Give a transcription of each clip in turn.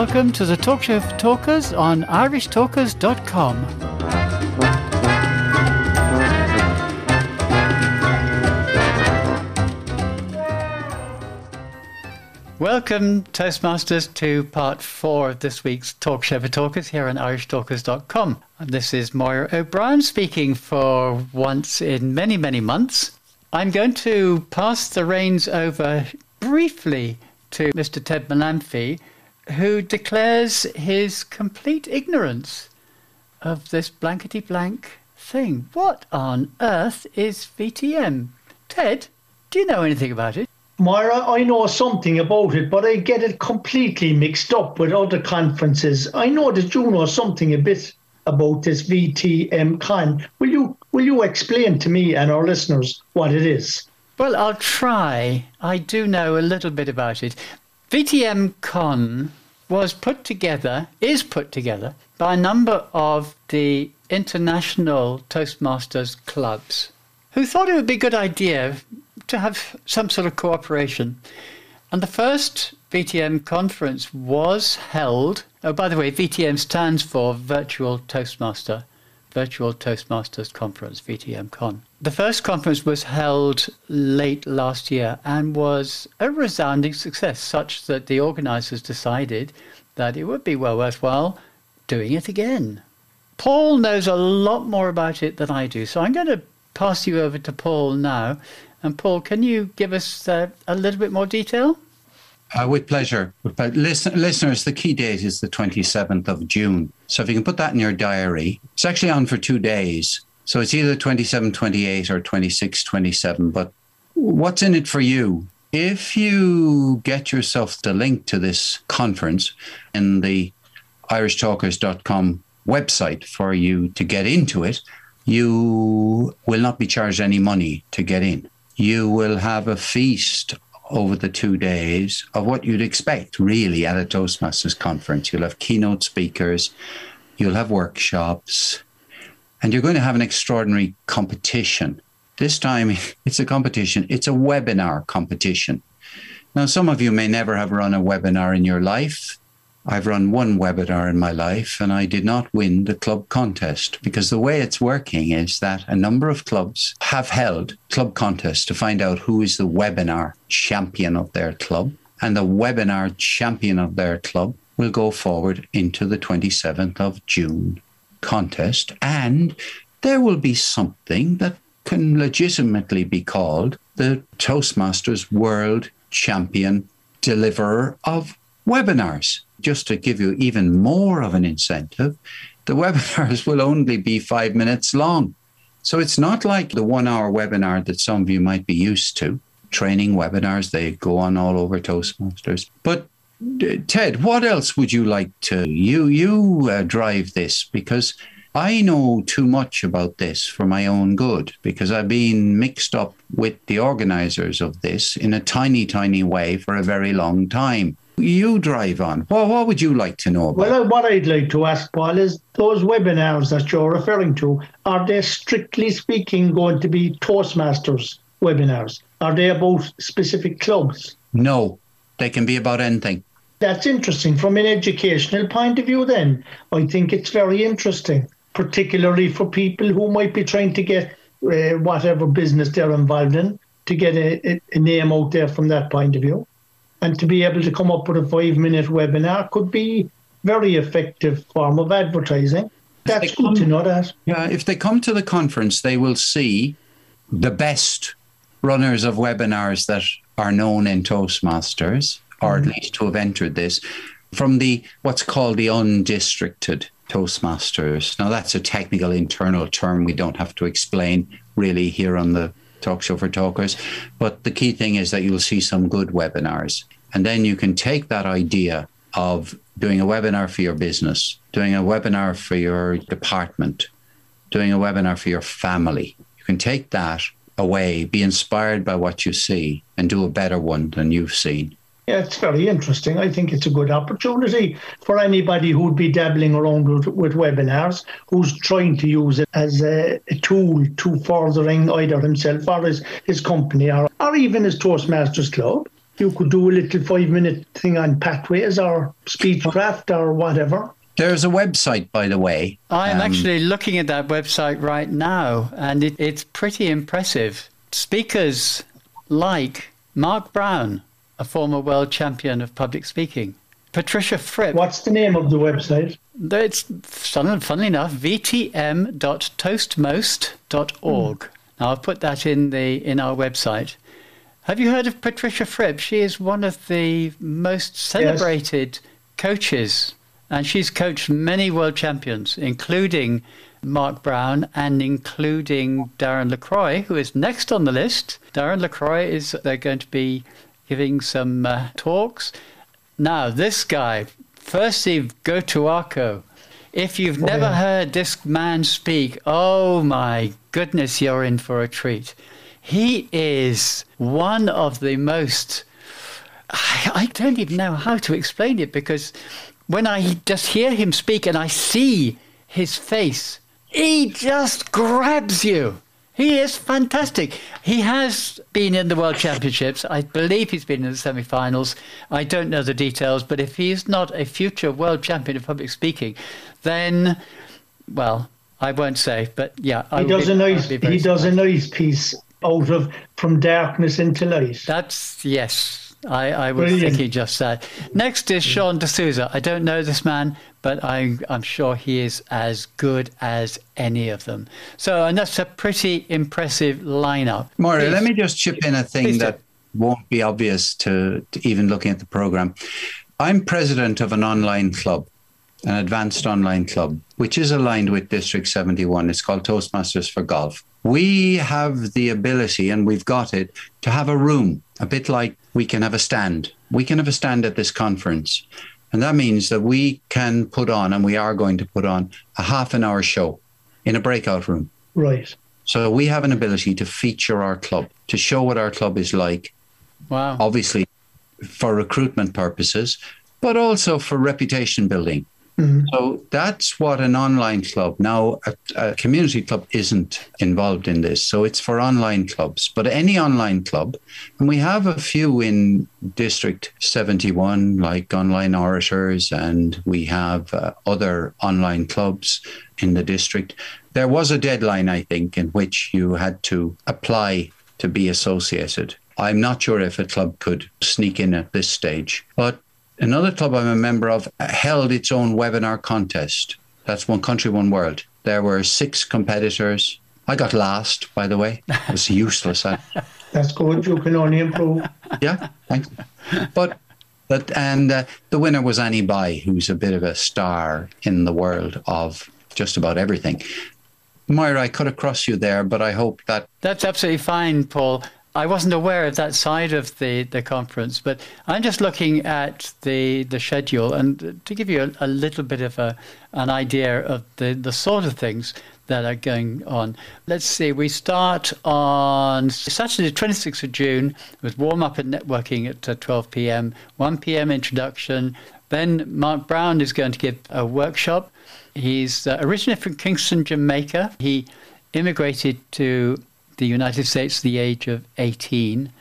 Welcome to the Talk Show for Talkers on irishtalkers.com. Welcome, Toastmasters, to part four of this week's Talk Show for Talkers here on irishtalkers.com. This is Moira O'Brien speaking for once in many, many months. I'm going to pass the reins over briefly to Mr. Ted Malamphy, who declares his complete ignorance of this blankety blank thing. What on earth is VTM? Ted, do you know anything about it? Moira, I know something about it, but I get it completely mixed up with other conferences. I know that you know something a bit about this VTM con. Will you will you explain to me and our listeners what it is? Well, I'll try. I do know a little bit about it. VTM Con was put together, is put together by a number of the international Toastmasters clubs who thought it would be a good idea to have some sort of cooperation. And the first VTM conference was held. Oh, by the way, VTM stands for Virtual Toastmaster, Virtual Toastmasters Conference, VTM Con. The first conference was held late last year and was a resounding success, such that the organizers decided that it would be well worthwhile doing it again. Paul knows a lot more about it than I do, so I'm going to pass you over to Paul now and Paul, can you give us uh, a little bit more detail? Uh, with pleasure. But listen, listeners, the key date is the 27th of June. So if you can put that in your diary, it's actually on for two days. So it's either 27, 28 or 26, 27. But what's in it for you? If you get yourself the link to this conference in the irishtalkers.com website for you to get into it, you will not be charged any money to get in you will have a feast over the two days of what you'd expect really at a Toastmasters conference. You'll have keynote speakers, you'll have workshops, and you're going to have an extraordinary competition. This time it's a competition, it's a webinar competition. Now, some of you may never have run a webinar in your life. I've run one webinar in my life and I did not win the club contest because the way it's working is that a number of clubs have held club contests to find out who is the webinar champion of their club. And the webinar champion of their club will go forward into the 27th of June contest. And there will be something that can legitimately be called the Toastmasters World Champion Deliverer of Webinars just to give you even more of an incentive, the webinars will only be five minutes long. So it's not like the one hour webinar that some of you might be used to. Training webinars, they go on all over Toastmasters. But uh, Ted, what else would you like to you you uh, drive this because I know too much about this for my own good because I've been mixed up with the organizers of this in a tiny tiny way for a very long time you drive on. Well, what would you like to know about? Well, what I'd like to ask, Paul, is those webinars that you're referring to, are they strictly speaking going to be Toastmasters webinars? Are they about specific clubs? No, they can be about anything. That's interesting. From an educational point of view, then, I think it's very interesting, particularly for people who might be trying to get uh, whatever business they're involved in, to get a, a name out there from that point of view and to be able to come up with a five minute webinar could be very effective form of advertising. That's good to know that. Yeah, if they come to the conference, they will see the best runners of webinars that are known in Toastmasters, or mm-hmm. at least to have entered this, from the what's called the undistricted Toastmasters. Now that's a technical internal term we don't have to explain really here on the talk show for talkers. But the key thing is that you'll see some good webinars. And then you can take that idea of doing a webinar for your business, doing a webinar for your department, doing a webinar for your family. You can take that away, be inspired by what you see, and do a better one than you've seen. Yeah, it's very interesting. I think it's a good opportunity for anybody who'd be dabbling around with, with webinars, who's trying to use it as a, a, tool to furthering either himself or his, his company or, or even his Toastmasters Club. You could do a little five minute thing on pathways or speechcraft or whatever. There's a website, by the way. I'm Um, actually looking at that website right now, and it, it's pretty impressive. Speakers like Mark Brown, a former world champion of public speaking, Patricia Fripp. What's the name of the website? It's fun- funnily enough, vtm.toastmost.org. Now I've put that in the in our website. Have you heard of Patricia Fripp? She is one of the most celebrated coaches, and she's coached many world champions, including Mark Brown and including Darren Lacroix, who is next on the list. Darren Lacroix is they're going to be giving some uh, talks. Now, this guy, Percy Gotuako, if you've Oh, never yeah. heard this man speak, oh my goodness, you're in for a treat. He is one of the most I, I don't even know how to explain it because when I just hear him speak and I see his face, he just grabs you. He is fantastic. He has been in the World Championships. I believe he's been in the semi finals. I don't know the details, but if he is not a future world champion of public speaking, then, well, I won't say, but yeah. I He does be- a nice he does a nice piece out of from darkness into light. That's yes. I, I was Brilliant. thinking just that. Next is mm. Sean D'Souza. I don't know this man, but I, I'm sure he is as good as any of them. So, and that's a pretty impressive lineup. Mario, Please. let me just chip in a Please thing do. that won't be obvious to, to even looking at the program. I'm president of an online club, an advanced online club, which is aligned with District 71. It's called Toastmasters for Golf. We have the ability, and we've got it, to have a room, a bit like we can have a stand. We can have a stand at this conference. And that means that we can put on, and we are going to put on, a half an hour show in a breakout room. Right. So we have an ability to feature our club, to show what our club is like, Wow. obviously for recruitment purposes, but also for reputation building. Mhm. So that's what an online club. Now, a, a community club isn't involved in this. So it's for online clubs, but any online club, and we have a few in District 71, like Online Orators, and we have uh, other online clubs in the district. There was a deadline, I think, in which you had to apply to be associated. I'm not sure if a club could sneak in at this stage, but another club I'm a member of held its own webinar contest. That's One Country, One World. There were six competitors. I got last, by the way. It was useless. I, That's good. You can only improve. yeah, thanks. But that and uh, the winner was Annie Bai, who's a bit of a star in the world of just about everything. Moira, I cut across you there, but I hope that That's absolutely fine, Paul. I wasn't aware of that side of the, the conference, but I'm just looking at the, the schedule and to give you a, a little bit of a, an idea of the, the sort of things that are going on. Let's see, we start on Saturday, 26th of June, with warm up and networking at uh, 12 p.m., 1 p.m. introduction. Then Mark Brown is going to give a workshop. He's uh, originally from Kingston, Jamaica. He immigrated to the United States at the age of 18.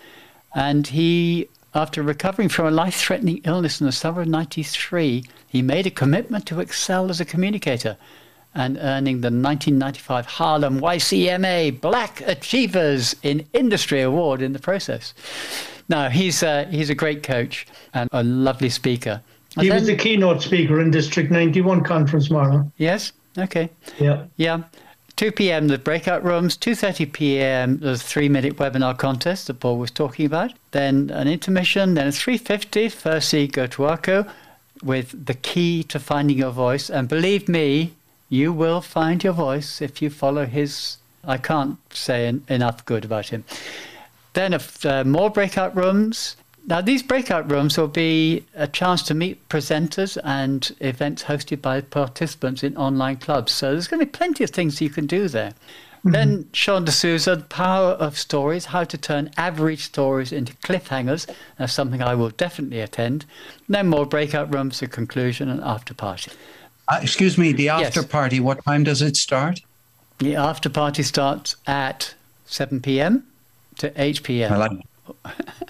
And he, after recovering from a life threatening illness in the summer of 93, he made a commitment to excel as a communicator and earning the 1995 Harlem YCMA Black Achievers in Industry Award in the process. Now, he's, uh, he's a great coach and a lovely speaker. And He was then- the keynote speaker in District 91 conference, Marlon. Yes? Okay. Yeah. Yeah. 2 p.m. the breakout rooms. 2:30 p.m. the three-minute webinar contest that Paul was talking about. Then an intermission. Then a 3:50 Percy Gotuako with the key to finding your voice. And believe me, you will find your voice if you follow his. I can't say en- enough good about him. Then uh, more breakout rooms. Now, these breakout rooms will be a chance to meet presenters and events hosted by participants in online clubs. So there's going to be plenty of things you can do there. Then Sean D'Souza, The Power of Stories, How to Turn Average Stories into Cliffhangers. That's something I will definitely attend. Then more breakout rooms, a conclusion, and after party. Uh, excuse me, the Yes. after party, what time does it start? The after party starts at 7 p.m. to 8 p.m. I like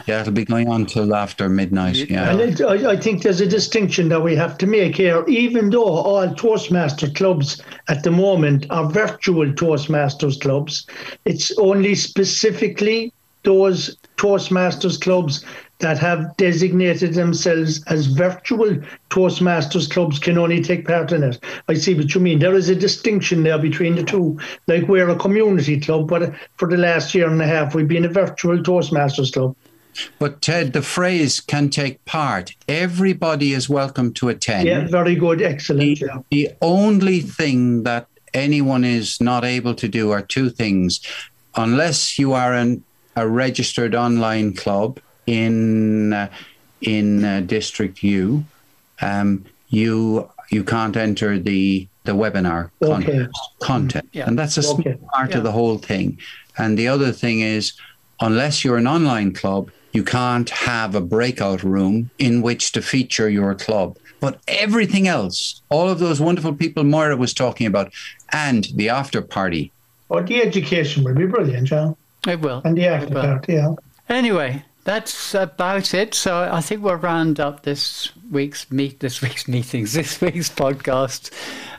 Yeah, it'll be going on till after midnight. Yeah. And it, I, I think there's a distinction that we have to make here. Even though all Toastmaster clubs at the moment are virtual Toastmasters clubs, it's only specifically those Toastmasters clubs that have designated themselves as virtual Toastmasters clubs can only take part in it. I see what you mean. There is a distinction there between the two. Like we're a community club, but for the last year and a half, we've been a virtual Toastmasters club. But Ted, the phrase can take part. Everybody is welcome to attend. Yeah, very good. Excellent. The, yeah. the only thing that anyone is not able to do are two things. Unless you are an, a registered online club in uh, in uh, District U, um, you you can't enter the the webinar Okay. content, content. Yeah. and that's a Okay. part Yeah. of the whole thing. And the other thing is, unless you're an online club, you can't have a breakout room in which to feature your club. But everything else, all of those wonderful people Moira was talking about, and the after party, Or the education will be brilliant, John. It will. And the It after will. part, yeah. Anyway, that's about it. So I think we'll round up this week's meet, this week's meetings, this week's podcast.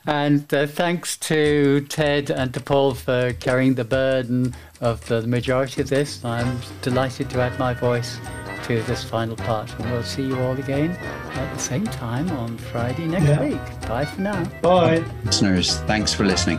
And uh, thanks to Ted and to Paul for carrying the burden of the majority of this. I'm delighted to add my voice to this final part. And we'll see you all again at the same time on Friday next Yeah. week. Bye for now. Bye. listeners, thanks for listening.